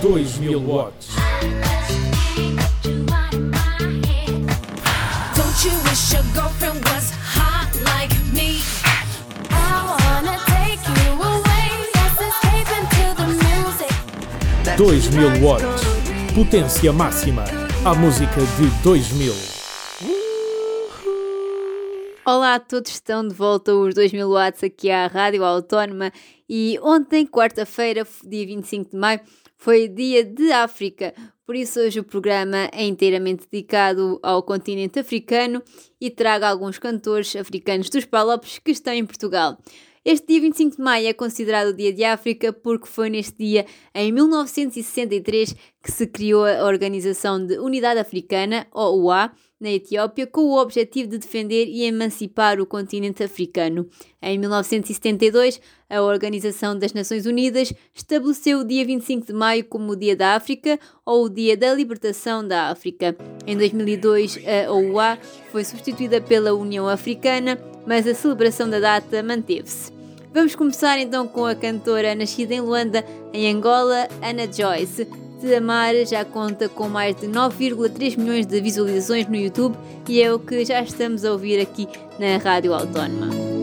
2000 watts. Don't you wish your girlfriend was hot like me? I wanna take you away. Let's escape into the music. 2000 watts. Potência máxima. A música de 2000. Olá a todos, estão de volta os 2000 watts aqui à Rádio Autónoma e ontem, quarta-feira, dia 25 de maio, foi dia de África, por isso hoje o programa é inteiramente dedicado ao continente africano e trago alguns cantores africanos dos Palopes que estão em Portugal. Este dia 25 de maio é considerado o Dia de África porque foi neste dia, em 1963, que se criou a Organização de Unidade Africana, OUA, na Etiópia, com o objetivo de defender e emancipar o continente africano. Em 1972, a Organização das Nações Unidas estabeleceu o dia 25 de maio como o Dia da África ou o Dia da Libertação da África. Em 2002, a OUA foi substituída pela União Africana, mas a celebração da data manteve-se. Vamos começar então com a cantora nascida em Luanda, em Angola, Ana Joyce. Te Amar já conta com mais de 9,3 milhões de visualizações no YouTube e é o que já estamos a ouvir aqui na Rádio Autónoma.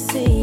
see.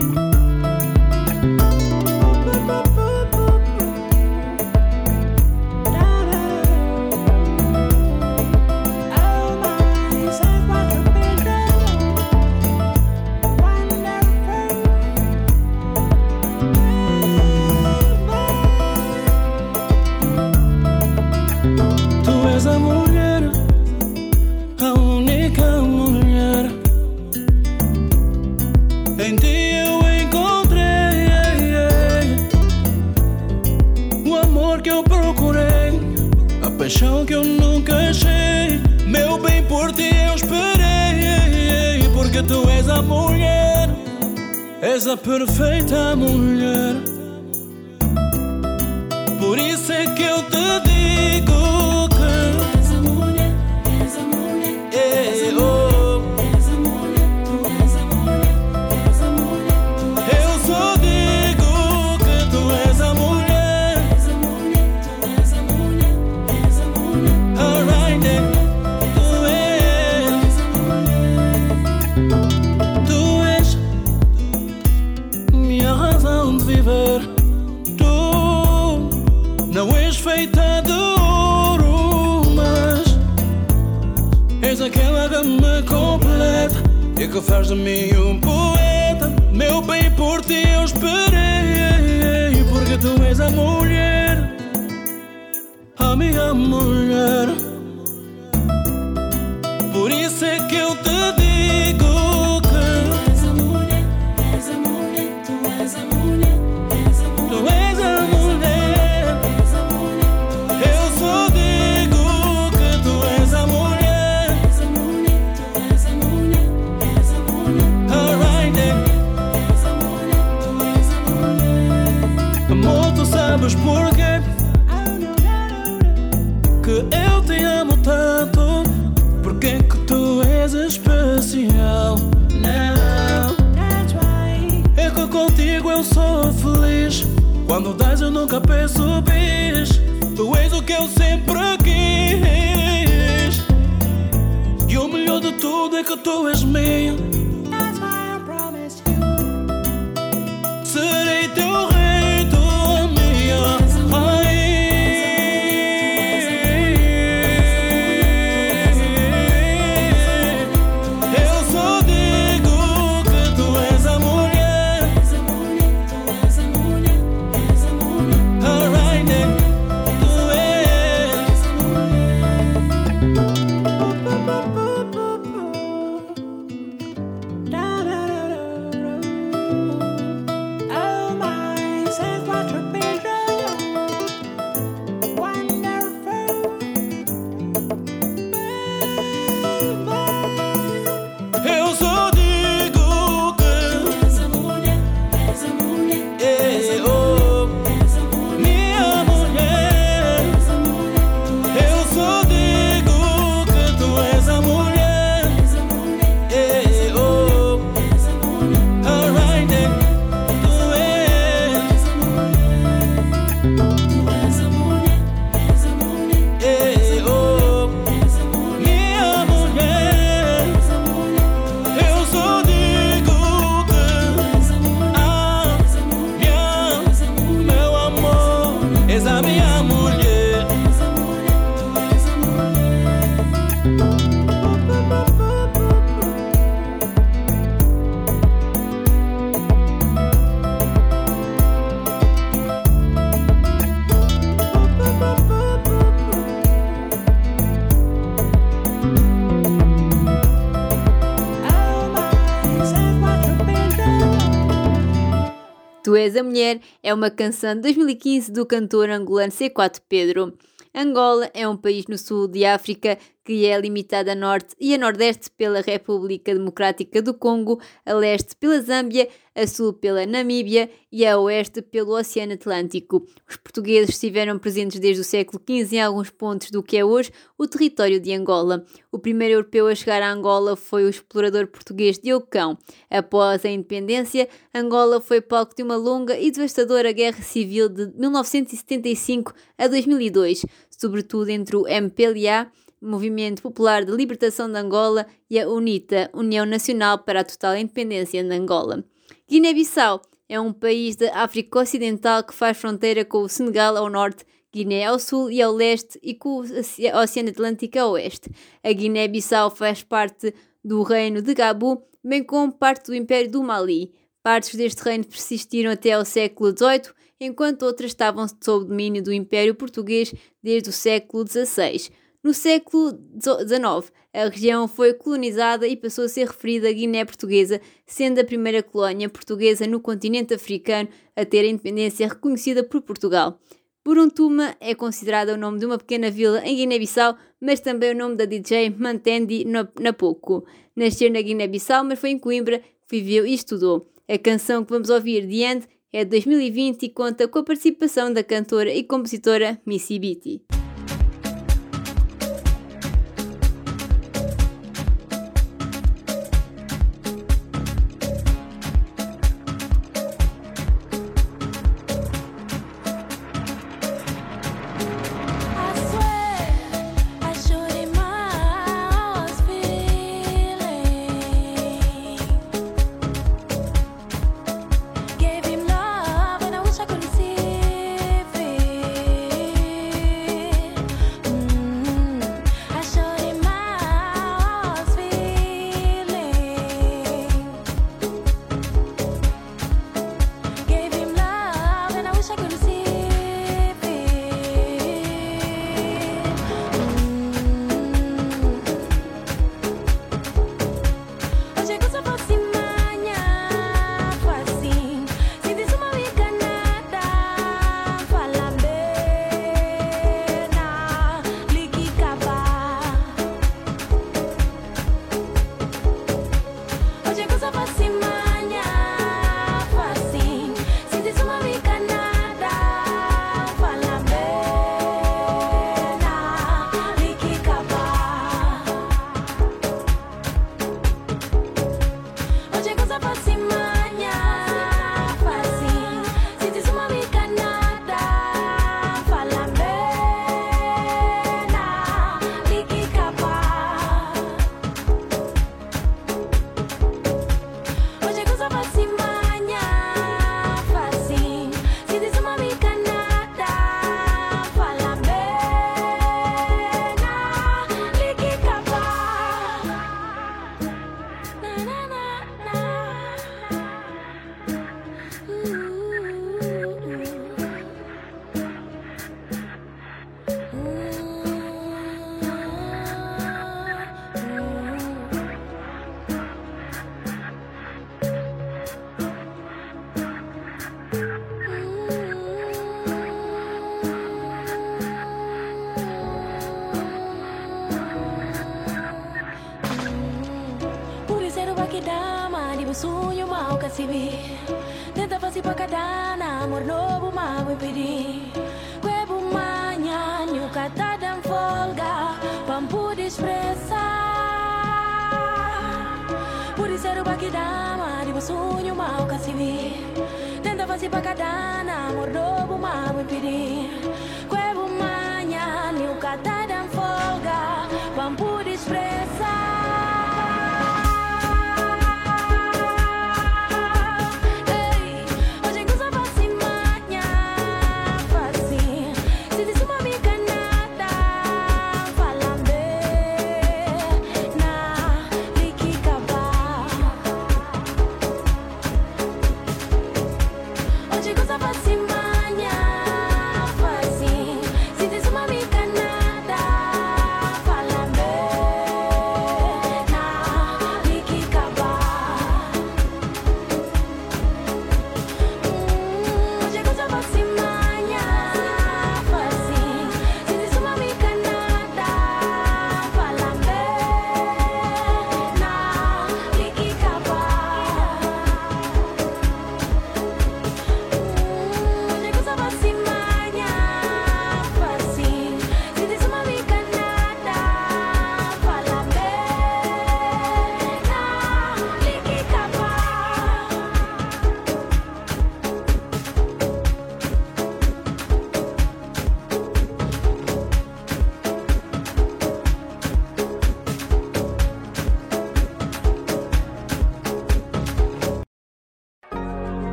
Bye. Especial. Não. É que contigo eu sou feliz. Quando dás eu nunca peço bis. Tu és o que eu sempre quis. E o melhor de tudo é que tu és minha. É uma canção de 2015 do cantor angolano C4 Pedro. Angola é um país no sul de África que é limitado a norte e a nordeste pela República Democrática do Congo, a leste pela Zâmbia, a sul pela Namíbia e a oeste pelo Oceano Atlântico. Os portugueses estiveram presentes desde o século XV em alguns pontos do que é hoje o território de Angola. O primeiro europeu a chegar a Angola foi o explorador português Diogo Cão. Após a independência, Angola foi palco de uma longa e devastadora guerra civil de 1975 a 2002, sobretudo entre o MPLA, Movimento Popular de Libertação de Angola, e a UNITA, União Nacional para a Total Independência de Angola. Guiné-Bissau é um país da África Ocidental que faz fronteira com o Senegal ao norte, Guiné ao sul e ao leste e com o Oce- Oceano Atlântico a oeste. A Guiné-Bissau faz parte do Reino de Gabu, bem como parte do Império do Mali. Partes deste reino persistiram até ao século XVIII, enquanto outras estavam sob domínio do Império Português desde o século XVI. No século XIX, a região foi colonizada e passou a ser referida Guiné Portuguesa, sendo a primeira colónia portuguesa no continente africano a ter a independência reconhecida por Portugal. Buruntuma é considerada o nome de uma pequena vila em Guiné-Bissau, mas também o nome da DJ Mantendi Napoco. Nasceu na Guiné-Bissau, mas foi em Coimbra, viveu e estudou. A canção que vamos ouvir diante é de 2020 e conta com a participação da cantora e compositora Missy Beattie.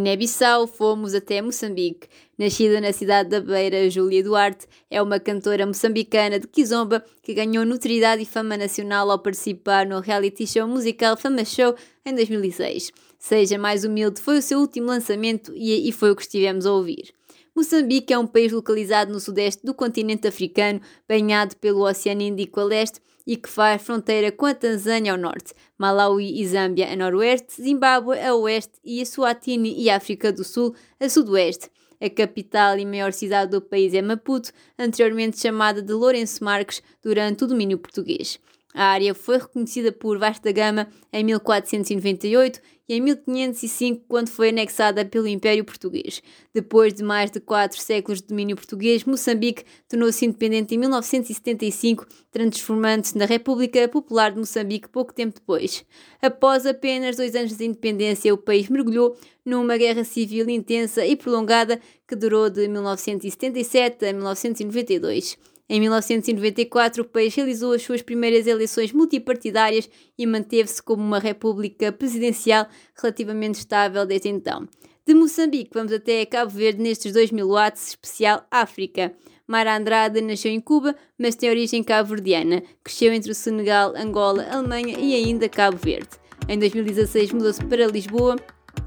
Guiné-Bissau fomos até Moçambique. Nascida na cidade da Beira, Júlia Duarte é uma cantora moçambicana de Kizomba que ganhou notoriedade e fama nacional ao participar no reality show musical Fama Show em 2006. Seja Mais Humilde foi o seu último lançamento e, e foi o que estivemos a ouvir. Moçambique é um país localizado no sudeste do continente africano, banhado pelo Oceano Índico a leste e que faz fronteira com a Tanzânia ao norte, Malawi e Zâmbia a noroeste, Zimbábue a oeste e a e África do Sul a sudoeste. A capital e maior cidade do país é Maputo, anteriormente chamada de Lourenço Marques durante o domínio português. A área foi reconhecida por Vasco da Gama em 1498 e em 1505, quando foi anexada pelo Império Português. Depois de mais de quatro séculos de domínio português, Moçambique tornou-se independente em 1975, transformando-se na República Popular de Moçambique pouco tempo depois. Após apenas dois anos de independência, o país mergulhou numa guerra civil intensa e prolongada que durou de 1977 a 1992. Em 1994, o país realizou as suas primeiras eleições multipartidárias e manteve-se como uma república presidencial relativamente estável desde então. De Moçambique, vamos até Cabo Verde nestes 2000 watts especial África. Mara Andrade nasceu em Cuba, mas tem origem cabo-verdiana. Cresceu entre o Senegal, Angola, Alemanha e ainda Cabo Verde. Em 2016 mudou-se para Lisboa.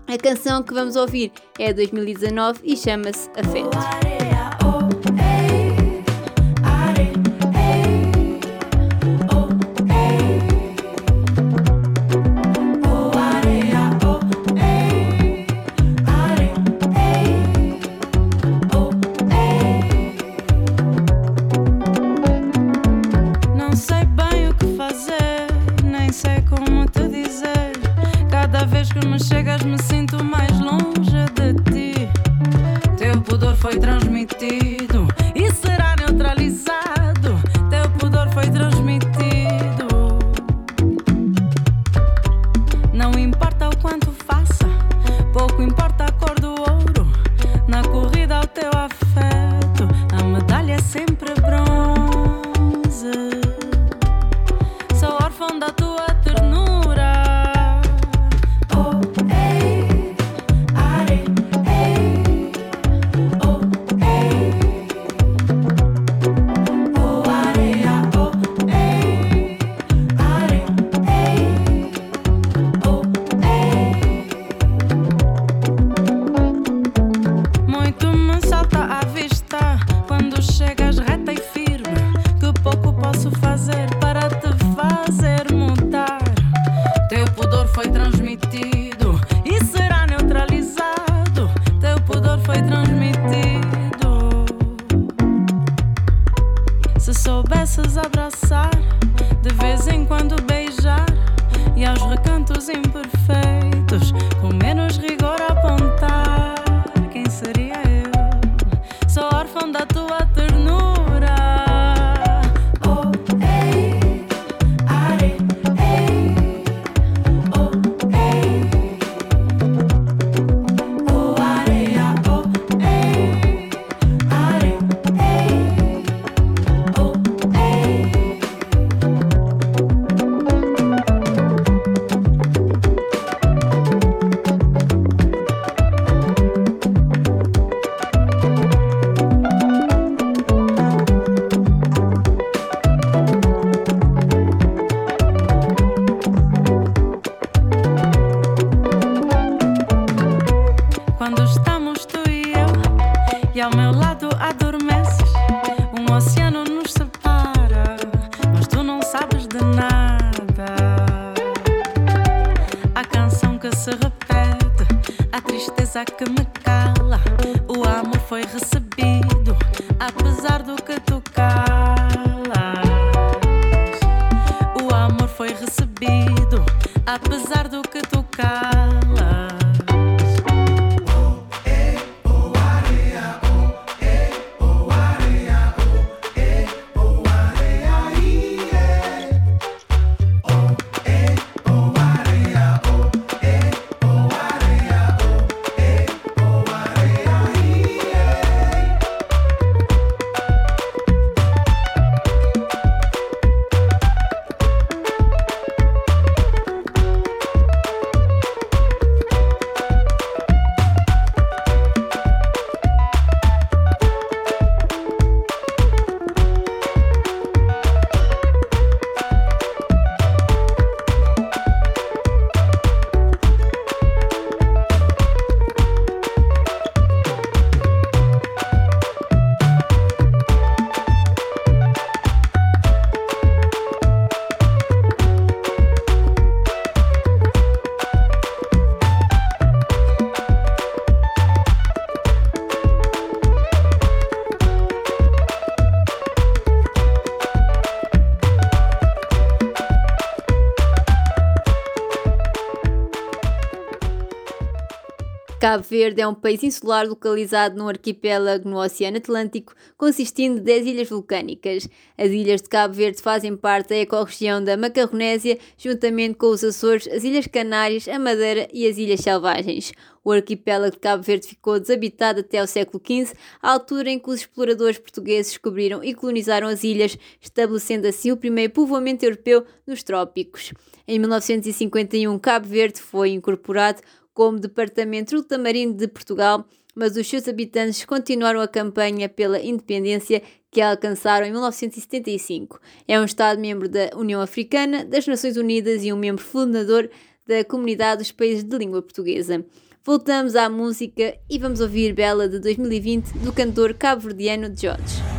A canção que vamos ouvir é de 2019 e chama-se Afeto. chegas-me sinto soubesses abraçar, de vez em quando beijar, e aos recantos imperfeitos, com menos rigor apontar, quem seria eu? Sou órfão da tua ternura. Tristeza que me cala, o amor foi recebido, Cabo Verde é um país insular localizado num arquipélago no Oceano Atlântico, consistindo de 10 ilhas vulcânicas. As ilhas de Cabo Verde fazem parte da ecorregião da Macarronésia, juntamente com os Açores, as Ilhas Canárias, a Madeira e as Ilhas Selvagens. O arquipélago de Cabo Verde ficou desabitado até ao século XV, à altura em que os exploradores portugueses descobriram e colonizaram as ilhas, estabelecendo assim o primeiro povoamento europeu nos trópicos. Em 1951, Cabo Verde foi incorporado como Departamento Ultramarino de Portugal, mas os seus habitantes continuaram a campanha pela independência que alcançaram em 1975. É um Estado-membro da União Africana, das Nações Unidas e um membro fundador da Comunidade dos Países de Língua Portuguesa. Voltamos à música e vamos ouvir Bela de 2020 do cantor cabo-verdiano George.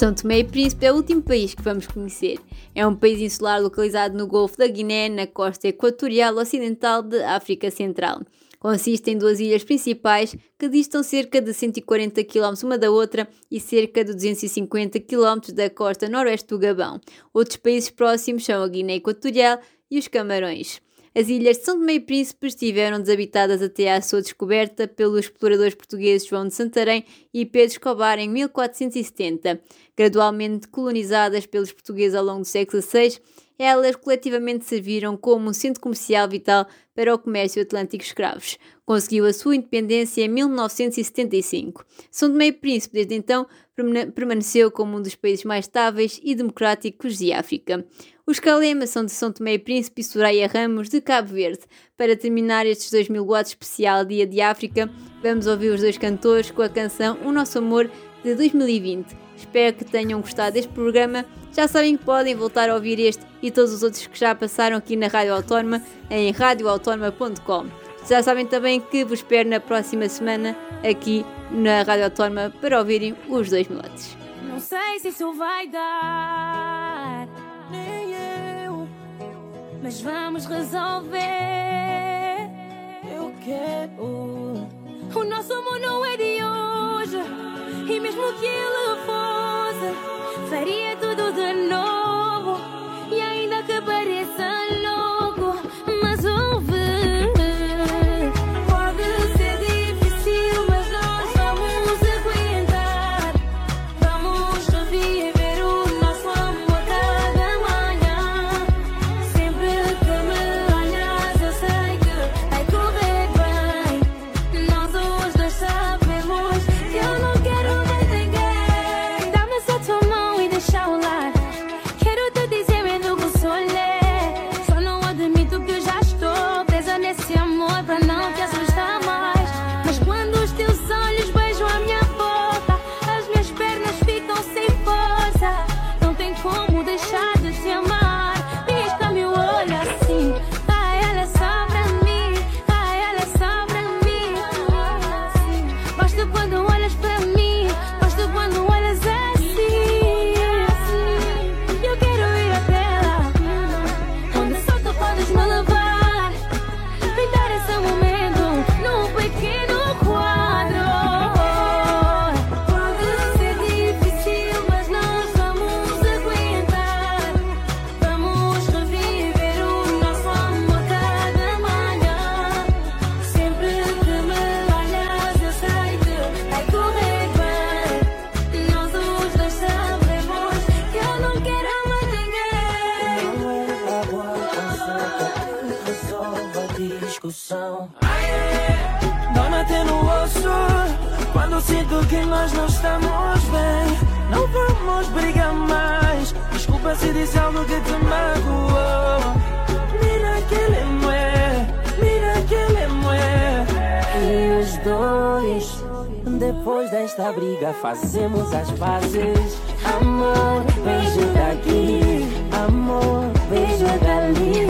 São Tomé e Príncipe é o último país que vamos conhecer. É um país insular localizado no Golfo da Guiné, na costa equatorial ocidental de África Central. Consiste em duas ilhas principais que distam cerca de 140 km uma da outra e cerca de 250 km da costa noroeste do Gabão. Outros países próximos são a Guiné Equatorial e os Camarões. As ilhas de São Tomé e Príncipe estiveram desabitadas até à sua descoberta pelos exploradores portugueses João de Santarém e Pedro Escobar em 1470. Gradualmente colonizadas pelos portugueses ao longo do século XVI, elas coletivamente serviram como um centro comercial vital para o comércio atlântico escravos. Conseguiu a sua independência em 1975. São Tomé e Príncipe, desde então, permane- permaneceu como um dos países mais estáveis e democráticos de África. Os Calemas são de São Tomé e Príncipe e Soraya Ramos, de Cabo Verde. Para terminar estes 2000 watts especial Dia de África, vamos ouvir os dois cantores com a canção O Nosso Amor de 2020. Espero que tenham gostado deste programa. Já sabem que podem voltar a ouvir este e todos os outros que já passaram aqui na Rádio Autónoma em radioautónoma.com. Já sabem também que vos espero na próxima semana aqui na Rádio Autónoma para ouvirem os dois watts. Não sei se isso vai dar, nem eu, mas vamos resolver. Eu quero. O nosso não é de hoje, e mesmo que ele fosse, faria tudo de novo, briga, fazemos as pazes. Amor, beijo daqui, amor, beijo dali.